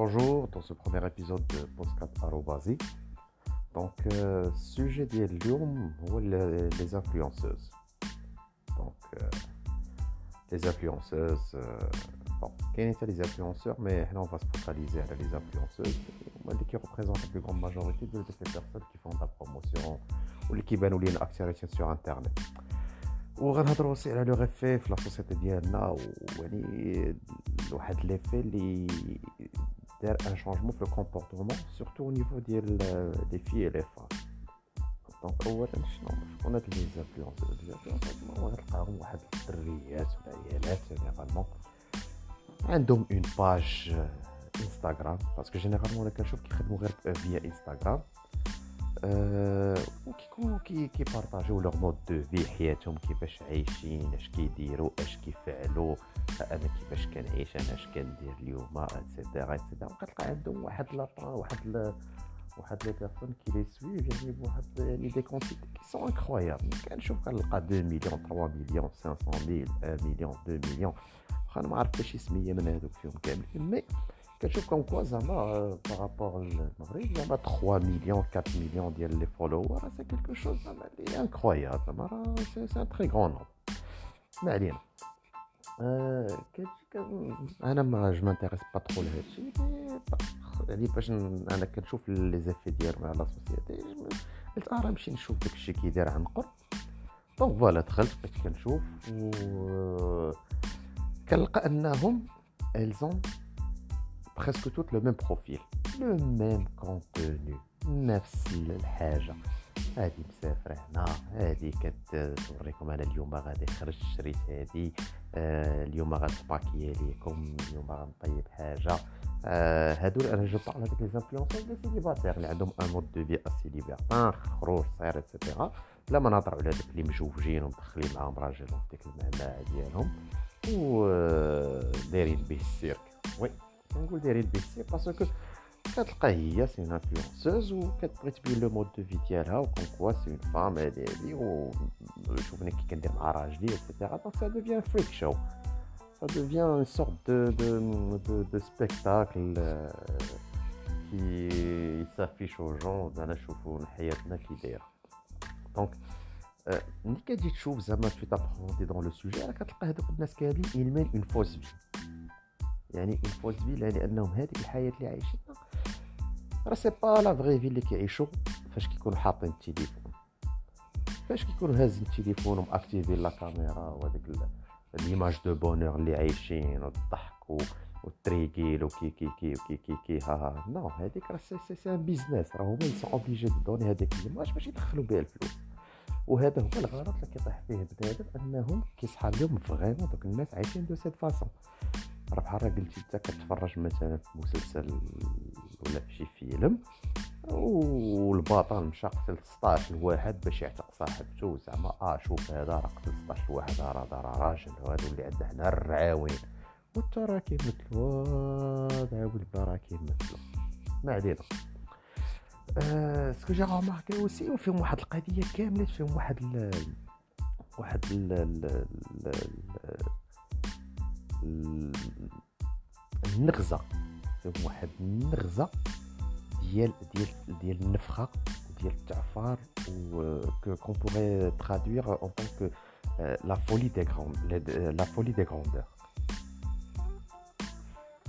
Bonjour, dans ce premier épisode de Postcat Arobasi. Donc, euh, sujet اليوم هو ال- les influenceuses. Donc, euh, les influenceuses. euh, bon, كاينين حتى les influenceurs, mais là on va se focaliser على les influenceuses. هما اللي qui représentent la plus grande majorité de toutes les personnes qui font de la promotion واللي كيبانوا لينا اكثرية sur internet. وغنهضروا aussi على لو غيفي في لا سوسيتي ديالنا ويعني واحد ليفي اللي دار ان شونجمون في لو كومبورتمون سورتو او نيفو ديال لي في لي فام دونك اولا شنو شكون هاد لي زانفلونسور لي زانفلونسور هو غتلقاهم واحد الدريات ولا عيالات جينيرالمون عندهم اون باج انستغرام باسكو جينيرالمون انا كنشوف كيخدموا غير فيا انستغرام أه وكيكونوا كي كيبارطاجيو leur mode de vie حياتهم كيفاش عايشين اش كيديروا اش كيفعلوا أنا كيفاش كنعيش أنا اش كندير اليوم et cetera et cetera كتلقى عندهم واحد la واحد la واحد les personnes qui les suivent يعني بواحد يعني des quantités qui sont incroyables كنشوف كنلقى 2 مليون 3 مليون 500 mille 1 مليون 2 مليون واخا ما عرفت حتى شي سميه من هذوك فيهم كاملين mais كنشوف كوم كوا زعما بارابور المغرب زعما 3 مليون 4 مليون ديال لي فولوور سي كيلكو شوز زعما اللي انكرويابل زعما راه سي سي ان تري غون نومبر ما علينا آه، كتجي كن- انا ما جو مانتيريس با ترو لهادشي مي بخ- يعني باش ن- انا كنشوف لي زيفي ديالهم على لا سوسيتي قلت اه راه نمشي نشوف داكشي كيدير عن قرب دونك فوالا دخلت بقيت كنشوف و كنلقى انهم elles ont presque toutes le même profil le même contenu نفس الحاجة هادي مسافرة هنا هادي كتوريكم انا اليوم غادي خرجت شريت هادي آه اليوم غنسباكي ليكم اليوم غنطيب حاجة آه هادو انا جو بارل هذوك لي زانفلونسور دي سيليباتير اللي عندهم ان مود دو في اسي ليبرتان خروج صغير اتسيتيرا لا ما نهضروا على هذوك اللي مجوجين ومدخلين معاهم راجلهم في ديك المهمة ديالهم و آه، دايرين به السيرك وي كنقول دايرين به السيرك باسكو كتلقى هي سي اون انفلونسوز وكتبغي تبين لو مود دو في ديالها وكون كوا سي اون فام هادي هادي وشوفني كي كندير مع راجلي اتسيتيرا دونك سا دوفيان فريك شو ça devient une sorte de, de, de, de spectacle euh, qui s'affiche aux gens انا شوفوا حياتنا كي دايره دونك آه، ملي كتجي تشوف زعما tu t'approfondis dans le sujet راه كتلقى هذوك الناس كاملين ils mènent une fausse vie يعني une fausse vie لأنهم هذيك الحياة اللي عايشينها راه سي با لا فغي في اللي كيعيشوا. فاش كيكونوا حاطين التليفون؟ فاش كيكونوا هازين التليفون وماكتيفين la caméra وهذيك l'image de bonheur اللي عايشين والضحك وال tranquille وكي كي كي كي كي كي ها ها. non هذيك راه c'est c'est un business راه هما ils sont obligés de donner هذيك l'image باش يدخلوا بها الفلوس. وهذا هو الغلط اللي كيطيح فيه بنادم أنهم كيصحاب لهم دوك الناس عايشين de cette façon راه بحال راه قلتي انت كتفرج مثلا في مسلسل ولا في شي فيلم والبطل مشى قتل 16 واحد باش يعتق صاحبته زعما آه شوف هذا راه قتل 16 واحد راه هذا راه راجل وهذا اللي عنده حنا الرعاوين وانت راه كيمثلوا هذا عاود بلا راه كيمثلوا ما علينا. آه ce que j'ai remarqué aussi فيهم واحد القضية كاملة فيهم واحد ال واحد ال- النغزه فيهم واحد النغزه ديال ديال ديال النفخه ديال التعفار و كون بوغي ترادوير اون طونك لا فولي دي غروند لا فولي دي غروندور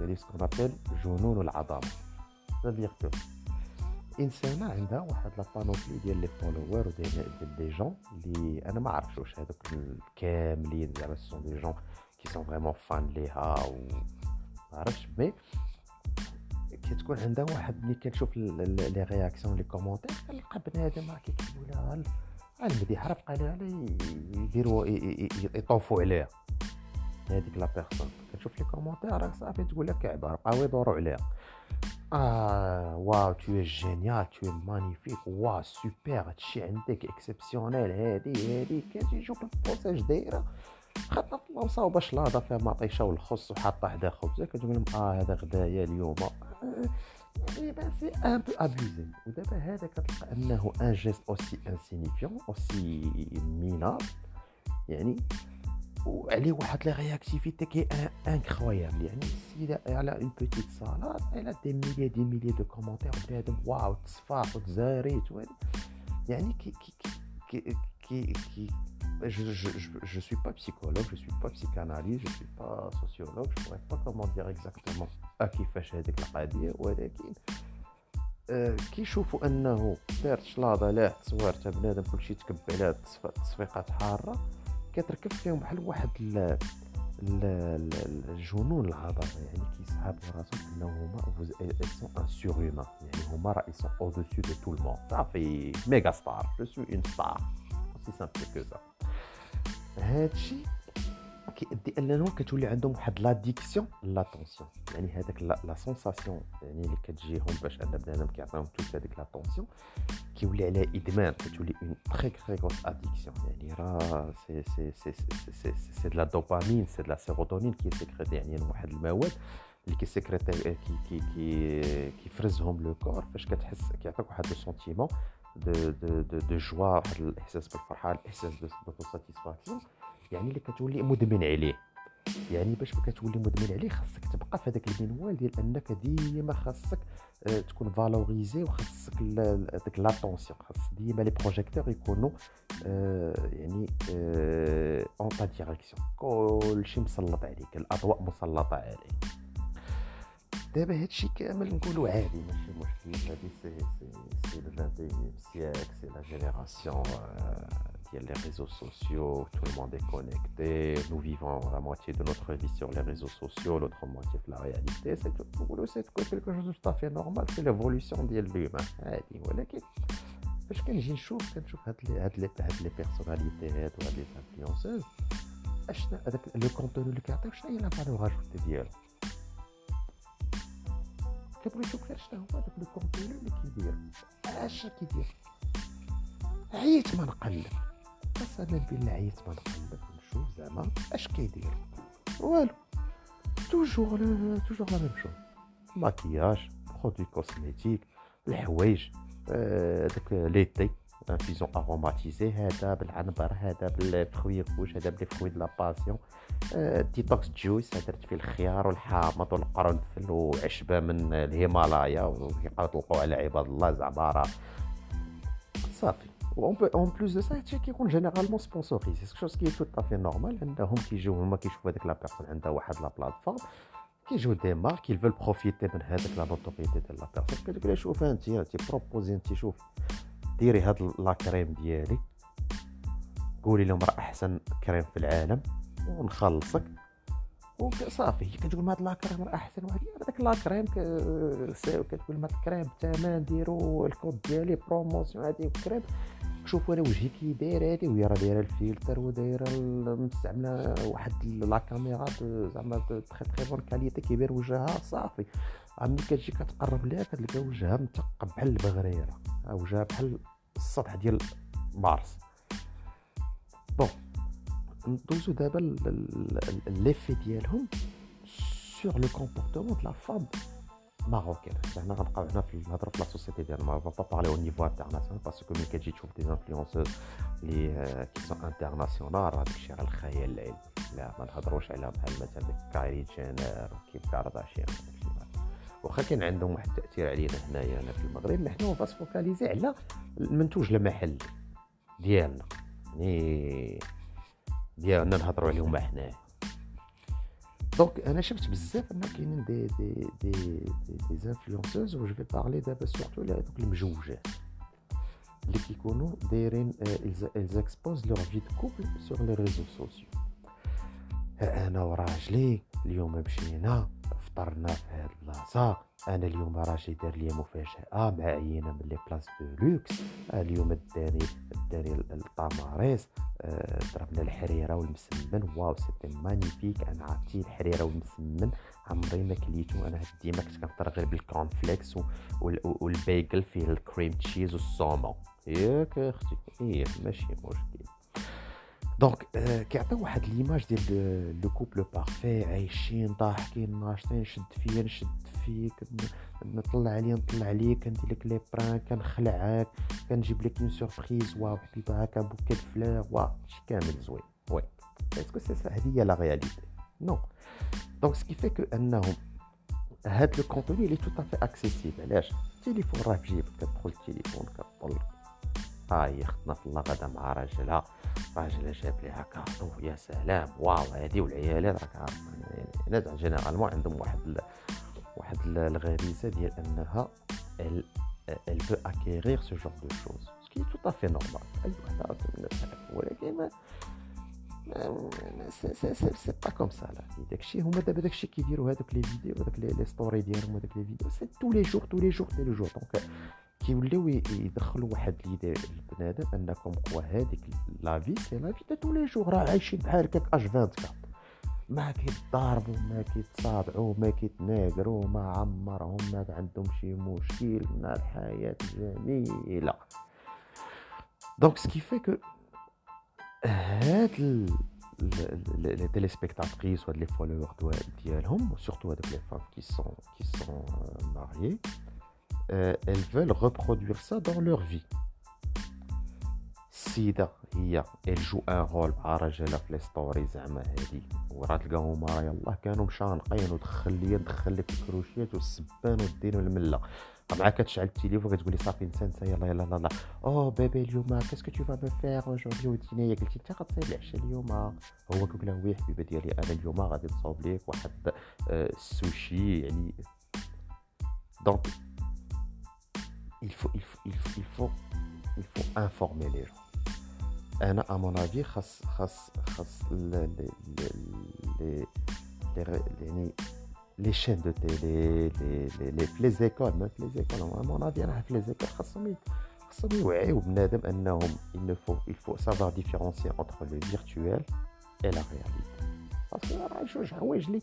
يعني سكون ابل جنون العظمه c'est-à-dire que انسانه عندها واحد لا بانوبلي ديال لي فولوور وديال ديال لي جون اللي انا ما عرفتش واش هذوك كاملين زعما سون دي جون كي سون فريمون فان ليها و ما عرفتش mais كتكون عندها واحد ملي كنشوف les réactions les commentaires كنلقى بنادم راه كيكتبوا لها ال- ها المديح راه بقى لها يديروا يطوفوا عليها هذيك la personne كتشوف les commentaires راه صافي تقول لك كعبه راه بقاو يدوروا عليها آه واو génial tu es magnifique واو سوبر هادشي عندك exceptionnel هادي هادي كتجي تشوف البروساج دايره في الله مصاوبه شلاضه فيها مطيشه والخص وحاطه حدا خبزه كتقول لهم آه هذا غدايا اليوم. يعني c'est un peu abusé ودابا هذا كتلقى أنه un geste aussi insignifiant aussi minable يعني وعليه واحد la réactivité qui incroyable. يعني السيدة على une petite salade على des milliers des milliers de commentaires بنادم واو تصفاق وتزاريت يعني كي كي كي كي كي je, je, je, je suis pas psychologue, je suis pas psychanalyste, je suis pas sociologue, je pourrais pas comment dire exactement كيفاش هذيك القضيه ولكن كيشوفوا انه دارت شلاضه لا تصويرتها بنادم كلشي تكب عليها تصفيقات حاره كتركب فيهم بحال واحد الجنون العضله يعني كيسحابوا راسهم انه هما سون ان سورهومان يعني هما راه سون او دوسو دو تو المون صافي ميغا ستار جو سوي اون ستار سي سامبل كو سا هادشي كيؤدي انهم كتولي عندهم واحد l'addiction l'attention يعني هذاك la sensation يعني اللي كتجيهم باش أن بنادم كيعطيهم toute هذيك l'attention كيولي عليها إدمان كتولي une très très grosse addiction يعني راه c'est c'est c'est c'est c'est c'est de la dopamine c'est de la sérotonine qui est sécrétée يعني واحد المواد اللي كي sécréter كي كي كي كيفرزهم le corps فاش كتحس كيعطيك واحد le sentiment de de de de joie واحد الإحساس بالفرحة الإحساس de satisfaction يعني اللي كتولي مدمن عليه. يعني باش ما كتولي مدمن عليه خاصك تبقى في هذاك المنوال ديال أنك ديما خاصك آه، تكون valorisée وخاصك ديك l'attention خاص ديما les projecteurs يكونوا آه، يعني en ta direction كلشي مسلط عليك الأضواء مسلطة عليك. دابا هادشي كامل نقولوا عادي ماشي مشكل هادي سي سي سي لو 21 سيكل سي لا جينيراسيون il y a les réseaux sociaux, tout le monde est connecté, nous vivons la moitié de notre vie sur les réseaux sociaux, l'autre moitié de la réalité. C'est quelque chose de tout à fait normal, c'est l'évolution de l'humain. ولكن فاش كنجي نشوف كنشوف هاد لي هاد لي هاد لي بيرسوناليتيات وهاد لي انفلونسوز اشنا هذاك لو كونتوني اللي كيعطيو شنو هي لا فالور اجوتي ديالو نشوف غير شنو هو هذاك le contenu اللي كيدير اش كيدير عييت ما نقلب أنا بالله عييت ما نقلب نشوف زعما اش كيدير والو toujours toujours la même chose maquillage produits cosmétiques الحوايج داك les thés infusion aromatisés هذا بالعنبر هذا بال fruits rouges هذا بال fruit de la passion. detox juice درت فيه الخيار والحامض والقرنفل وعشبة من الهيمالايا وكيطلقوا على عباد الله زعما راه. صافي. en plus de ça هادشي كيكون généralement sponsorisé c'est chose qui est tout à fait normal انهم كيجيو هما كيشوفوا هذيك la personne عندها واحد la plateforme. كيجيو des marques veulent profiter من هذاك la notoriété ديال la personne كتقول لها شوف انت انت proposer انت شوف. ديري هاد la crème ديالي. قولي لهم راه أحسن كريم في العالم. ونخلصك. وصافي هي كتقول هاد la crème راه أحسن واحد. هذاك la crème كتقول هاد الكريم بثمن ديروا الكود ديالي promotion هادي كريم شوفوا أنا وجهي كي داير هادي وهي راه دايرة الفلتر ودايرة مستعمله واحد la caméra زعما très très bonne qualité كيبان وجهها. صافي. عمي كتجي كتقرب ليها كتلقى وجهها متقب بحال البغريره وجهها بحال السطح ديال Mars bon ندوزو دابا l'effet ديالهم sur le comportement de la femme marocaine حنا غنبقاو هنا في الهضره في la société ديالنا on va pas parler au niveau international parce que ملي كتجي تشوف des influenceuses لي qui sont internationales راه داكشي على الخيال العلمي لا ما نهضروش على بحال مثلا كايري جينر وكيم كارداشيان واخا كان عندهم واحد التأثير علينا هنايا هنا في المغرب on va se focaliser على المنتوج المحلي ديالنا. يعني ديالنا نهضروا عليهم حنايا. donc أنا شفت بزاف ان كاينين des des des des, des influenceuses et je vais parler دابا surtout على دوك المجوجات اللي كيكونوا دايرين ils exposent leur vie de couple sur les réseaux sociaux. أنا وراجلي اليوم مشينا فطرنا في هاد البلاصه أنا اليوم راجلي دار لي مفاجأة. مع عينه من les places de luxe. اليوم داني داني الطماريس. ضربنا الحريرة والمسمن. واو c'était magnifique. أنا عرفتي الحريرة والمسمن. عمري ما كليتو. أنا ديما كنت كنفطر غير بال corn flakes وال bagel فيه ال cream cheese وال saumon ياك أختي. إيه ماشي مشكل. دونك كيعطيو واحد ليماج ديال لو كوبل بارفي عايشين ضاحكين ناشطين شد فيا نشد فيك نطلع عليا نطلع عليك كندير لك لي بران كنخلعك كنجيب لك اون سوربريز واو حبيبه هكا بوكيت فلاغ واو شي كامل زوين وي اسكو سي هادي هي لا رياليتي نو دونك سكي في كو انهم هاد لو كونتوني لي تو افي اكسيسيبل علاش التليفون راه في جيبك كتدخل التليفون كطل ها هي اختنا في الله غدا مع راجلها راجلها جاب ليها cadeau يا سلام واو هادي والعيالات راك عارف الناس généralement عندهم واحد ال... واحد الغريزة ديال أنها ال elle veut acquérir ce genre de choses. Ce qui est tout à fait normal. الناس ولكن c'est pas comme ça là. داكشي هما دابا داكشي كيديروا هذوك les vidéos هذوك les stories ديالهم هذوك les vidéos c'est tous les jours tous les jours tous les jours donc كيوليو يدخلوا واحد l'idée للبنادم أن comme quoi هذيك la vie c'est la vie tous les jours راه عايشين بحال هكاك اش 24 ما كيتضاربوا ما كيتصابعوا ما كيتناقروا ما عمرهم ما عندهم شي مشكل ما الحياة جميلة. donc ce qui fait que هاد les téléspectatrices وهاد les followers ديالهم surtout هادوك les femmes qui sont qui sont mariées elles veulent reproduire ça dans leur vie. السيده elle joue un rôle مع راجلها في les stories زعما هادي. وراه تلقاهم راه يلاه كانوا مشانقين ودخل ليا ندخل لك الكروشيات والسبان والدين والملة. مع كتشعل التليفون كتقول لي صافي نسى يلا يلا يلا oh bébé اليوم qu'est-ce que tu vas me faire aujourd'hui ودينا قلتي انت غتصايب العشاء اليوم. هو كيقول لها oui حبيبة ديالي أنا اليوم غادي نصاوب ليك واحد السوشي يعني دونك il faut il faut il faut il faut il faut informer les gens انا à mon avis خاص خاص خاص لي لي يعني لي شين دو تيلي لي لي لي في لي زيكول ميم في لي زيكول à mon avis راه في لي زيكول خاصهم خاصهم يوعيو بنادم انهم il ne faut il faut savoir différencier entre le virtuel et la réalité باسكو راه جوج حوايج لي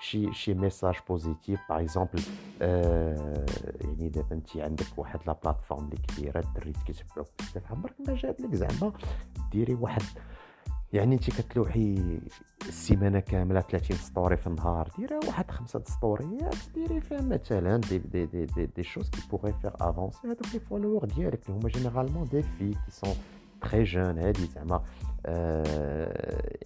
شي شي ميساج بوزيتيف باغ اكزومبل يعني دابا انت عندك واحد لا بلاتفورم اللي كبيره الدري كيتبعوك بزاف عمرك ما جات لك زعما ديري واحد يعني انت كتلوحي السيمانه كامله 30 ستوري في النهار ديري واحد خمسه ستوريات ديري فيها مثلا دي دي دي دي, دي شوز كي بوغي فيغ افونسي هادوك لي فولوور ديالك اللي هما جينيرالمون دي في كي سون تري جون هادي زعما يعني الدريات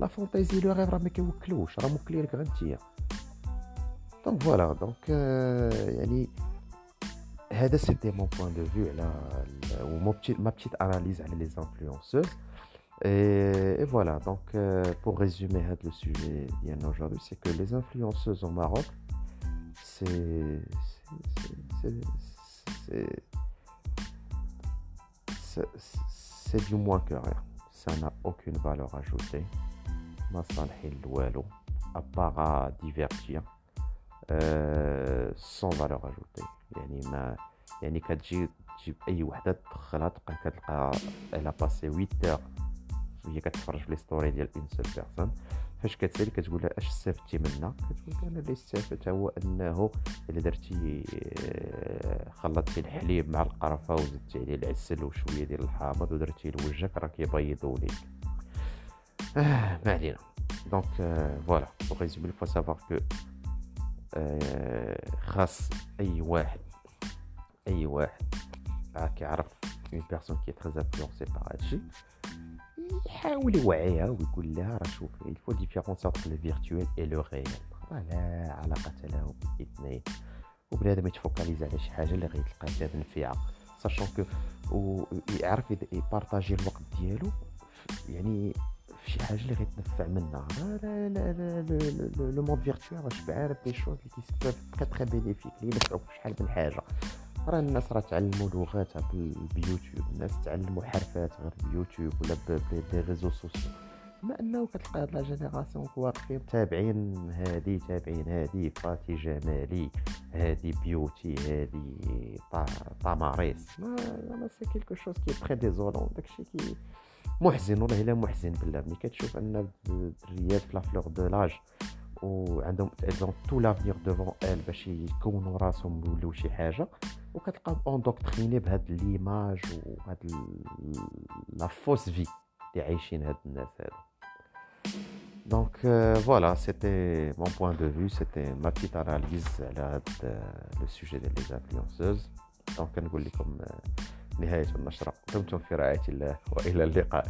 La fantaisie, le rêve, راه ما كيوكلوش راه موكلين لك غير نتيا دونك فوالا دونك يعني هذا سيتي مون بوين دو فيو على ما بتيت اناليز على لي انفلونسوز Et, et voilà, donc euh, pour résumer le sujet aujourd'hui, c'est que les influenceuses au Maroc, c'est c'est du moins que rien. ça n'a aucune valeur ajoutée ما صالحين لوالو à part divertir sans valeur ajoutée يعني ما يعني كتجي تجيب أي وحدة تدخلها تلقى كتلقى elle a passé 8 heures وهي كتفرج في les stories ديال une seule personne فاش كتسالي كتقول لها أش استفدتي منها؟ كتقول أنا اللي استفدت هو أنه إلا درتي خلطتي الحليب مع القرفة وزدتي عليه العسل وشوية ديال الحامض ودرتي لوجهك راه كيبيضوا ليك آه ما علينا دونك فوالا بو ريزومي الفو سافوار كو خاص اي واحد اي واحد كيعرف اون بيرسون كي تري انفلونسي بار هادشي يحاول يوعيها ويقول لها راه شوف الفو ديفيرونس انتر لو فيرتويل اي لو ريال لا علاقة لهم بالاثنين وبنادم يتفوكاليز على شي حاجه اللي غيتلقى فيها تنفيعه ساشون كو ويعرف يبارطاجي الوقت ديالو يعني في شي حاجة اللي غيتنفع منها لو مود فيرتوال واش بعارف دي شوز اللي كيسبب تري تري بينيفيك اللي نفعوك شحال من حاجة راه الناس راه تعلموا لغات باليوتيوب الناس تعلموا حرفات غير باليوتيوب ولا بلي ريزو سوسيو بما انه كتلقى هاد لا جينيراسيون واقفين تابعين هادي تابعين هادي فاتي جمالي هادي بيوتي هادي طاماريس ما ما سي كيلكو شوز كي تري ديزولون داكشي كي محزن والله الا محزن بالله ملي كتشوف ان الدريات في لا فلور دو لاج وعندهم ايزون تو لافنيغ دوفون ال باش يكونوا راسهم يوليو شي حاجه وكتلقاهم اندوكتريني بهاد ليماج وهاد لا فوس في اللي عايشين هاد الناس هادو Donc euh, voilà, c'était mon point de vue, c'était ma petite analyse على le sujet des influenceuses. Donc كنقول لكم نهاية النشرة دمتم في رعاية الله وإلى اللقاء.